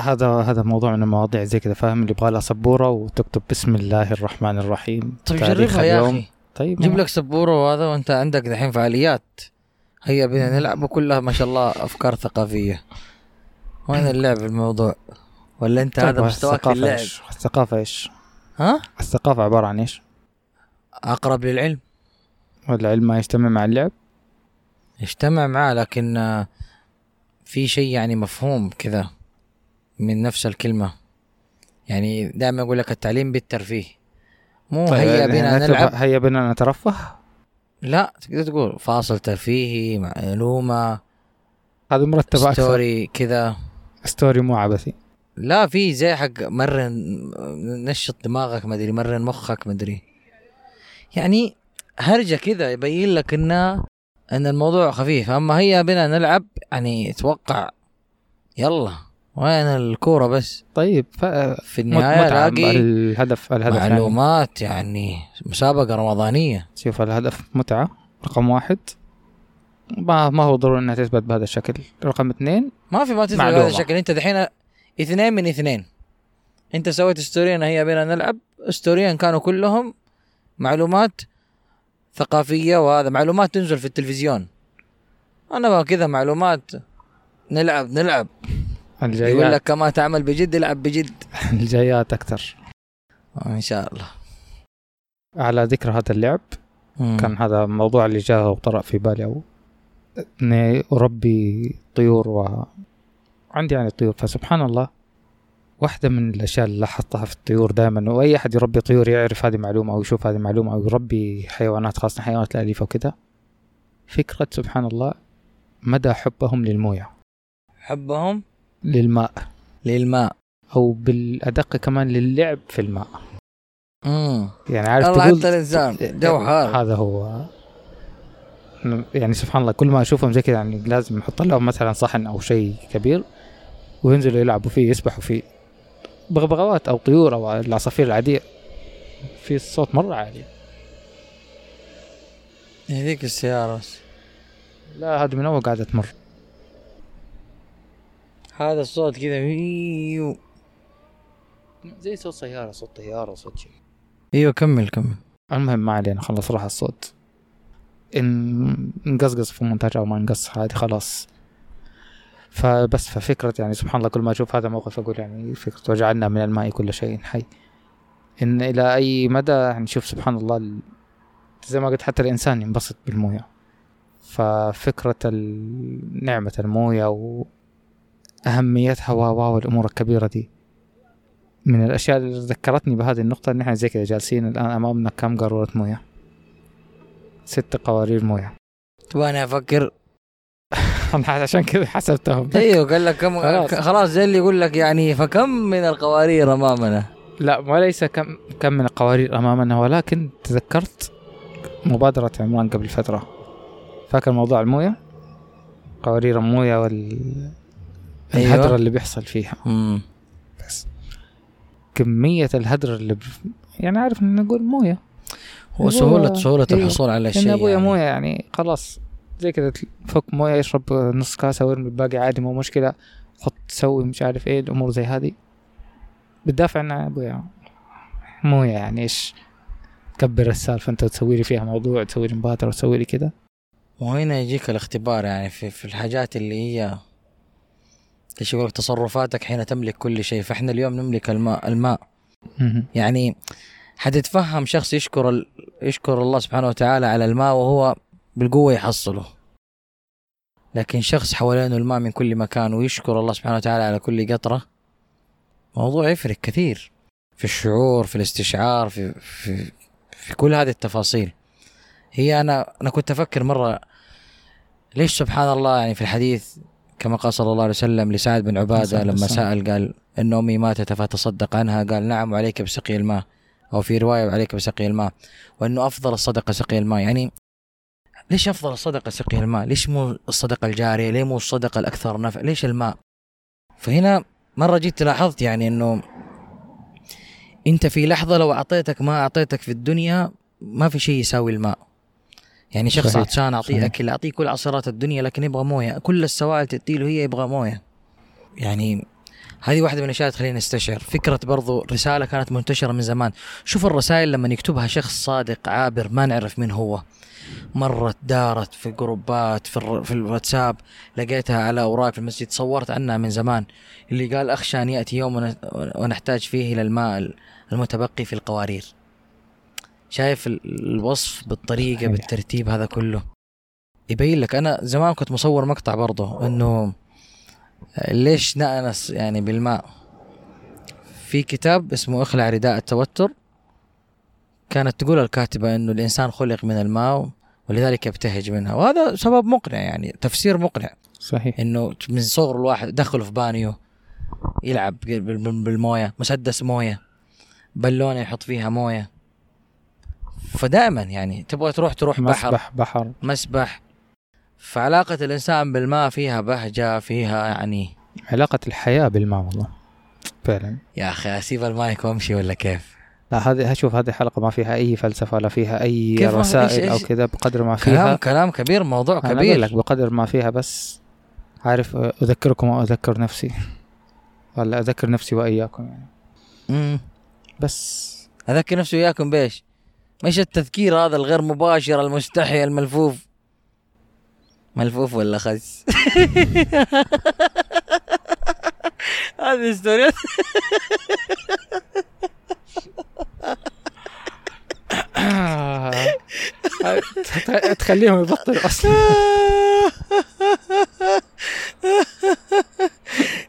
هذا هذا موضوع من المواضيع زي كذا فاهم؟ اللي يبغى لها سبورة وتكتب بسم الله الرحمن الرحيم طيب جربها يا اليوم. أخي؟ طيب جيب لك سبورة وهذا وأنت عندك دحين فعاليات. هيا بنا نلعب وكلها ما شاء الله أفكار ثقافية. وين اللعب الموضوع؟ ولا أنت طيب هذا مستواك في اللعب؟ الثقافة إيش؟ ها؟ الثقافة عبارة عن إيش؟ أقرب للعلم. والعلم ما يجتمع مع اللعب؟ اجتمع معاه لكن في شيء يعني مفهوم كذا. من نفس الكلمة. يعني دائما يقول لك التعليم بالترفيه. مو طيب هيا يعني بنا نلعب. هيا بنا نترفه؟ لا تقدر تقول فاصل ترفيهي معلومة هذه أكثر. story كذا. story مو عبثي. لا في زي حق مرن نشط دماغك ما أدري مرن مخك ما أدري. يعني هرجة كذا يبين لك انه إن الموضوع خفيف. أما هيا بنا نلعب يعني أتوقع يلا. وين الكورة بس؟ طيب ف... في النهاية الاقي الهدف الهدف يعني. معلومات يعني مسابقة رمضانية. شوف الهدف متعة رقم واحد. ما ما هو ضروري إنها تثبت بهذا الشكل. رقم اثنين ما في ما تثبت. بهذا الشكل. أنت دحين اثنين من اثنين. أنت سويت ستوريين هيا بنا نلعب. ستوريين كانوا كلهم معلومات ثقافية وهذا معلومات تنزل في التلفزيون. أنا كذا معلومات. نلعب نلعب. يقول الجايات لك كما تعمل بجد العب بجد. الجايات أكثر آه، إن شاء الله. على ذكر هذا اللعب مم. كان هذا الموضوع اللي جاء وطرأ في بالي أو إني أربي طيور و عندي يعني طيور. فسبحان الله واحدة من الأشياء اللي لاحظتها في الطيور دائما وأي أحد يربي طيور يعرف هذه معلومة أو يشوف هذه معلومة أو يربي حيوانات خاصة حيوانات الأليفة وكذا. فكرة سبحان الله مدى حبهم للموية. حبهم؟ للماء. للماء. أو بالأدق كمان للعب في الماء. امم يعني عارف الله تقول الإنسان. جوهر هذا هو. يعني سبحان الله كل ما أشوفهم زي كذا يعني لازم نحط لهم مثلا صحن أو شيء كبير وينزلوا يلعبوا فيه يسبحوا فيه. بغبغاوات أو طيور أو العصافير العادية في الصوت مرة عالي. هذيك السيارة. بس. لا هذه من أول قاعدة تمر. هذا الصوت كذا. إيوه. زي صوت سيارة صوت طيارة صوت شيء إيوه كمل كمل. المهم ما علينا خلص راح الصوت. إن نقصقص في مونتاج أو ما نقص هذه خلاص. فبس ففكرة يعني سبحان الله كل ما أشوف هذا موقف أقول يعني فكرة وجعلنا من الماء كل شيء حي. إن إلى أي مدى يعني نشوف سبحان الله ال- زي ما قلت حتى الإنسان ينبسط بالموية. ففكرة نعمة الموية وأهميتها و و والأمور الكبيرة دي. من الأشياء اللي ذكرتني بهذه النقطة إن إحنا زي كذا جالسين الآن أمامنا كم قارورة موية؟ ست قوارير موية. تبغاني أفكر. أنا عشان كذا حسبتهم. أيوه قال لك كم خلاص. زي اللي يقول لك يعني فكم من القوارير أمامنا؟ لا وليس كم كم من القوارير أمامنا ولكن تذكرت مبادرة عمران قبل فترة. فاكر موضوع الموية؟ قوارير الموية وال أيوة. الهدر اللي بيحصل فيها. امم بس. كمية الهدر اللي ب... يعني عارف إن نقول موية. وسهولة هو- سهولة أيوة. الحصول على لأن الشيء أبويا يعني. موية يعني خلاص. زي كذا فك موية يشرب نص كاسة ويرمي الباقي عادي مو مشكلة. حط تسوي مش عارف إيه الأمور زي هذه. بتدافع عن أبويا. موية يعني إيش؟ تكبر السالفة. أنت تسوي لي فيها موضوع تسوي لي مبادرة وتسوي لي كذا وهنا يجيك الاختبار يعني في, في الحاجات اللي هي لك تصرفاتك حين تملك كل شيء. فإحنا اليوم نملك الماء الماء. يعني حتتفهم شخص يشكر ال... يشكر الله سبحانه وتعالى على الماء وهو بالقوة يحصله. لكن شخص حوالينه الماء من كل مكان ويشكر الله سبحانه وتعالى على كل قطرة موضوع يفرق كثير. في الشعور في الاستشعار في في في كل هذه التفاصيل. هي أنا أنا كنت أفكر مرة ليش سبحان الله يعني في الحديث كما قال صلى الله عليه وسلم لسعد بن عبادة لما. سأل قال إن أمي ماتت فتصدق عنها قال نعم وعليك بسقي الماء أو في رواية وعليك بسقي الماء وأنه أفضل الصدقة سقي الماء يعني ليش أفضل الصدقة سقي الماء؟ ليش مو الصدقة الجارية؟ ليه مو الصدقة الأكثر نفع؟ ليش الماء؟ فهنا مرة جيت لاحظت يعني إنه أنت في لحظة لو أعطيتك ما أعطيتك في الدنيا ما في شيء يساوي الماء يعني شخص صحيح. عطشان أعطيه صحيح. أكل أعطيه كل عصيرات الدنيا لكن يبغى موية. كل السوائل تديله هي يبغى موية. يعني هذه واحدة من الأشياء تخليني أستشعر. فكرة برضو رسالة كانت منتشرة من زمان. شوف الرسائل لما يكتبها شخص صادق عابر ما نعرف من هو. مرت دارت في جروبات في. في الواتساب. لقيتها على أوراق في المسجد. صورت عنها من زمان. اللي قال أخشى أن يأتي يوم ون- ونحتاج فيه إلى الماء المتبقي في القوارير. شايف ال- الوصف بالطريقة صحيح. بالترتيب هذا كله. يبين لك أنا زمان كنت مصور مقطع برضه إنه ليش نأنس يعني بالماء؟ في كتاب اسمه إخلع رداء التوتر. كانت تقول الكاتبة إنه الإنسان خلق من الماء ولذلك يبتهج منها. وهذا سبب مقنع يعني تفسير مقنع. صحيح. إنه من صغر الواحد دخله في بانيو يلعب بال- بال- بالموية مسدس موية بالونة يحط فيها موية. فدائما يعني تبغى تروح تروح بحر. مسبح بحر. مسبح. فعلاقة الإنسان بالماء فيها بهجة فيها يعني علاقة الحياة بالماء والله. فعلا. يا أخي أسيب المايك وأمشي ولا كيف؟ لا هذه شوف هذه حلقة ما فيها أي فلسفة ولا فيها أي رسائل إيش- أو إيش؟ كذا بقدر ما كلام فيها. كلام كبير موضوع أنا أقول لك كبير بقدر ما فيها بس عارف أذكركم وأذكر نفسي. ولا أذكر نفسي وإياكم يعني. مم. بس. أذكر نفسي وياكم بإيش؟ مش التذكير هذا الغير مباشر المستحي الملفوف. ملفوف ولا خس؟ هذه ستوريات تخليهم يبطلوا أصلا.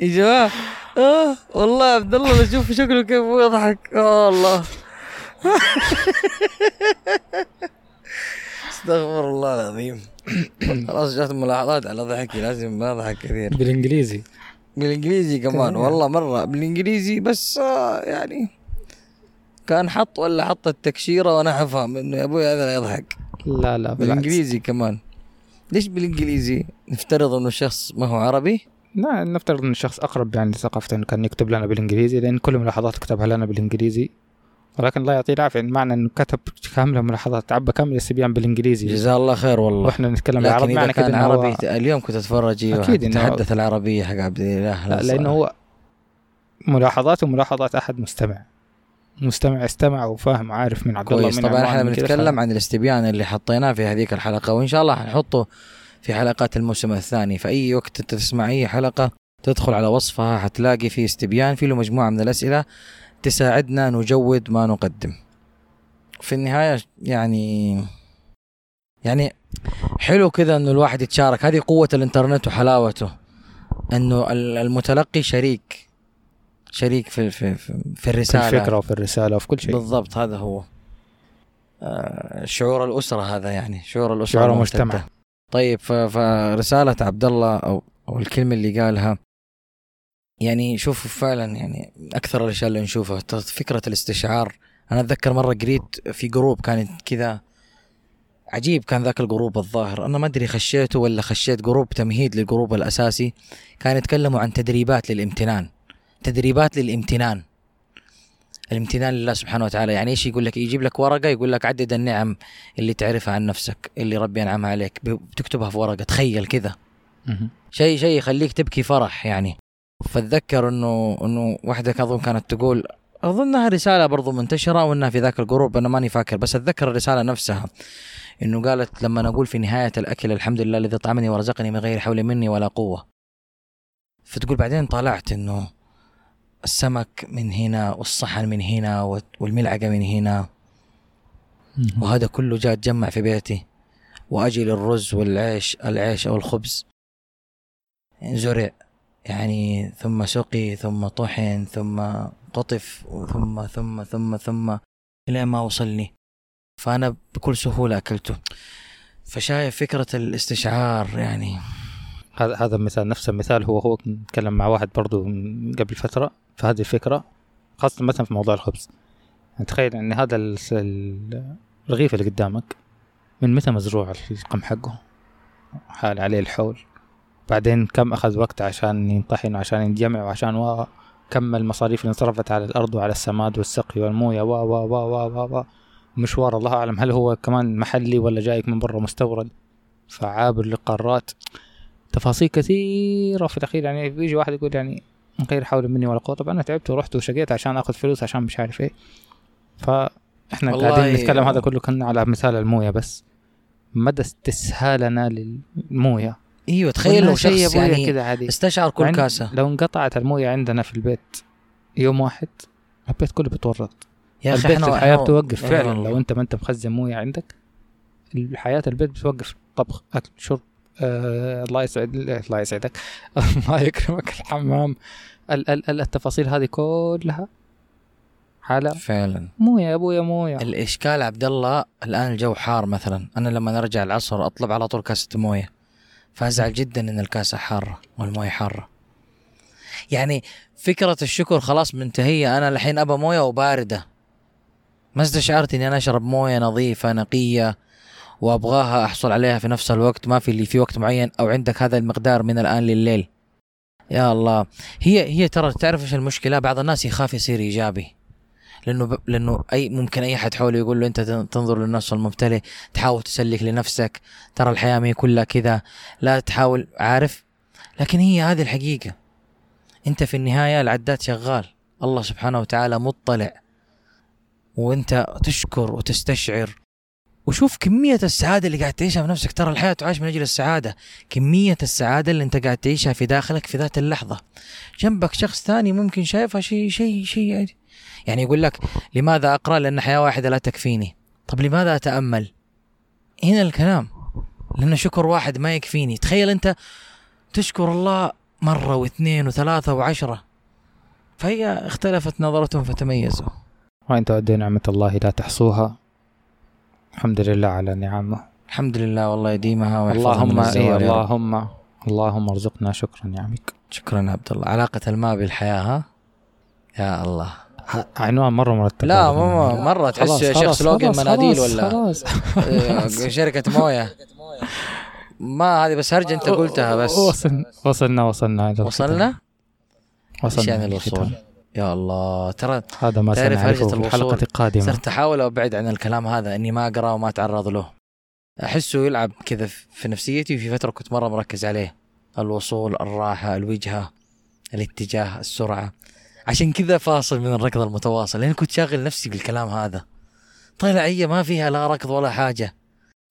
يا جماعة آه والله عبد الله بشوف شكله كيف هو يضحك. آه الله استغفر الله العظيم. خلاص جات ملاحظات على ضحكي لازم ما أضحك كثير. بالإنجليزي. بالإنجليزي كمان. والله مرة بالإنجليزي بس آه يعني كان حط ولا حط التكشيرة وأنا حفهم إنه يا أبوي هذا يضحك. لا لا بالعكس. بالإنجليزي كمان. ليش بالإنجليزي؟ نفترض إنه الشخص ما هو عربي؟ لا نفترض ان الشخص أقرب يعني لثقافته انه كان يكتب لنا بالإنجليزي لأن كل ملاحظات كتبها لنا بالإنجليزي. ولكن الله يعطيه العافية. معنى إنه كتب كاملة ملاحظات. عبى كامل الاستبيان بالإنجليزي. جزاه الله خير والله. وإحنا نتكلم بالعربي معنى كده كان هو- عربي اليوم كنت أتفرج أيوه إنه- تحدث العربية حق عبد الاله لا لأنه هو ملاحظاته ملاحظات أحد مستمع. مستمع استمع وفاهم وعارف من عبد الله من طبعا إحنا كده، بنتكلم عن الاستبيان اللي حطيناه في هذيك الحلقة وإن شاء الله حنحطه في حلقات الموسم الثاني. في أي وقت انت تسمع أي حلقة تدخل على وصفها حتلاقي في استبيان في له مجموعة من الأسئلة. تساعدنا نجود ما نقدم. في النهاية يعني يعني حلو كذا إنه الواحد يتشارك. هذه قوة الإنترنت وحلاوته. إنه ال- المتلقي شريك شريك في في في, في في الفكرة وفي الرسالة وفي كل شيء. بالضبط هذا هو. آه، شعور الأسرة هذا يعني شعور الأسرة شعور. المجتمع. طيب فرسالة عبد الله أو أو الكلمة اللي قالها. يعني شوفوا فعلا يعني أكثر الأشياء اللي نشوفها. فكرة الاستشعار أنا أتذكر مرة قريت في جروب كانت كذا عجيب كان ذاك الجروب الظاهر. أنا ما أدري خشيته ولا خشيت جروب تمهيد للجروب الأساسي. كان يتكلموا عن تدريبات للامتنان. تدريبات للامتنان. الامتنان لله سبحانه وتعالى. يعني إيش يقول لك؟ يجيب لك ورقة يقول لك عدد النعم اللي تعرفها عن نفسك اللي ربي أنعمها عليك. بتكتبها في ورقة. تخيل كذا. شيء شيء يخليك تبكي فرح يعني. فاتذكر إنه إنه واحدة اظن كانت تقول اظنها رسالة برضو منتشرة وإنها في ذاك الجروب أنا ماني فاكر بس أتذكر الرسالة نفسها. إنه قالت لما نقول في نهاية الأكل الحمد لله الذي طعمني ورزقني من غير حول مني ولا قوة. فتقول بعدين طلعت إنه السمك من هنا والصحن من هنا والملعقة من هنا. وهذا كله جاء تجمع في بيتي. وأجي للرز والعيش العيش أو الخبز. زرع يعني ثم سقي ثم طحن ثم قطف ثم ثم ثم ثم إلى ما وصلني. فأنا بكل سهولة أكلته. فشايف فكرة الاستشعار يعني. هذا هذا مثال نفس المثال هو هو نتكلم مع واحد برضو قبل فترة في هذه الفكرة خاصة مثلا في موضوع الخبز. تخيل إن هذا ال- ال- الرغيف اللي قدامك من متى مزروع القمح حقه؟ حال عليه الحول. بعدين كم أخذ وقت عشان ينطحن وعشان ينجمع وعشان و كم المصاريف اللي انصرفت على الأرض وعلى السماد والسقي والموية و و و و و مشوار الله أعلم هل هو كمان محلي ولا جايك من برا مستورد؟ فعابر للقارات تفاصيل كثيرة في الأخير يعني بيجي واحد يقول يعني غير حول مني ولا قوة. طبعا أنا تعبت ورحت وشقيت عشان آخذ فلوس عشان مش عارف إيه. فإحنا والله قاعدين نتكلم هذا كله كان على مثال الموية بس. مدى استسهالنا للموية. إيوه تخيل لو شيء شخص يا يعني كده عادي. استشعر كل عند- كاسة. لو انقطعت الموية عندنا في البيت يوم واحد البيت كله بيتورط. يا أخي البيت إحنا الحياة بتوقف فعلا. لو أنت ما أنت مخزن موية عندك الحياة البيت بتوقف. طبخ أكل شرب آه الله يسعد الله يسعدك. الله يكرمك الحمام. ال- ال- ال- التفاصيل هذه كلها حالة فعلا. موية يا أبويا موية. الإشكال عبد الله الآن الجو حار مثلا. أنا لما أرجع العصر أطلب على طول كاسة موية. فأزعل جدا إن الكاسة حارة والموية حارة. يعني فكرة الشكر خلاص منتهية. أنا الحين أبى موية وباردة. ما استشعرت إني أنا أشرب موية نظيفة نقية وأبغاها أحصل عليها في نفس الوقت. ما في اللي في وقت معين أو عندك هذا المقدار من الآن لليل. يا الله. هي هي ترى تعرف إيش المشكلة؟ بعض الناس يخاف يصير إيجابي. لأنه ب... لأنه اي ممكن أي أحد حوله يقول له أنت تن- تنظر للنص الممتلئ تحاول تسلك لنفسك. ترى الحياة ما هي كلها كذا. لا تحاول عارف؟ لكن هي هذه الحقيقة. أنت في النهاية العداد شغال. الله سبحانه وتعالى مطلع. وأنت تشكر وتستشعر. وشوف كمية السعادة اللي قاعد تعيشها في نفسك. ترى الحياة تعاش من أجل السعادة. كمية السعادة اللي أنت قاعد تعيشها في داخلك في ذات اللحظة. جنبك شخص ثاني ممكن شايفها شيء شيء شيء. يعني يقول لك لماذا أقرأ لأن حياة واحدة لا تكفيني؟ طب لماذا أتأمل؟ هنا الكلام. لأن شكر واحد ما يكفيني. تخيل أنت تشكر الله مرة واثنين وثلاثة وعشرة. فهي اختلفت نظرتهم فتميزوا. وإن تعدوا نعمة الله لا تحصوها. الحمد لله على نعمه. الحمد لله والله يديمها ويحفظها اللهم إيه. اللهم اللهم ارزقنا شكر نعمك شكرا عبد الله. علاقة الماء بالحياة ها؟ يا الله. عنوان مرة مرتب لا. مو مرة. تحس شيخ خلاص، سلوجن مناديل ولا خلاص. آه، شركة موية. ما هذه بس هرجة انت قلتها بس. وصلنا وصلنا. وصلنا؟ وصلنا. إيش وصلنا يعني الوصول. يا الله ترى هذا ما تعرف هرجة الحلقة. القادمة. صرت أحاول أبعد عن الكلام هذا إني ما أقرأ وما أتعرض له. أحسه يلعب كذا في نفسيتي وفي فترة كنت مرة مركز عليه. الوصول الراحة الوجهة الاتجاه السرعة. عشان كذا فاصل من الركض المتواصل لأن كنت شاغل نفسي بالكلام هذا. طلع هي ما فيها لا ركض ولا حاجة.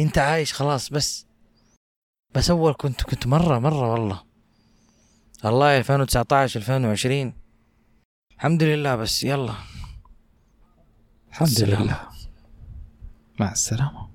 أنت عايش خلاص بس. بس أول كنت كنت مرة مرة والله. والله 2019 2020 الحمد لله بس يلا. الحمد. لله. مع السلامة.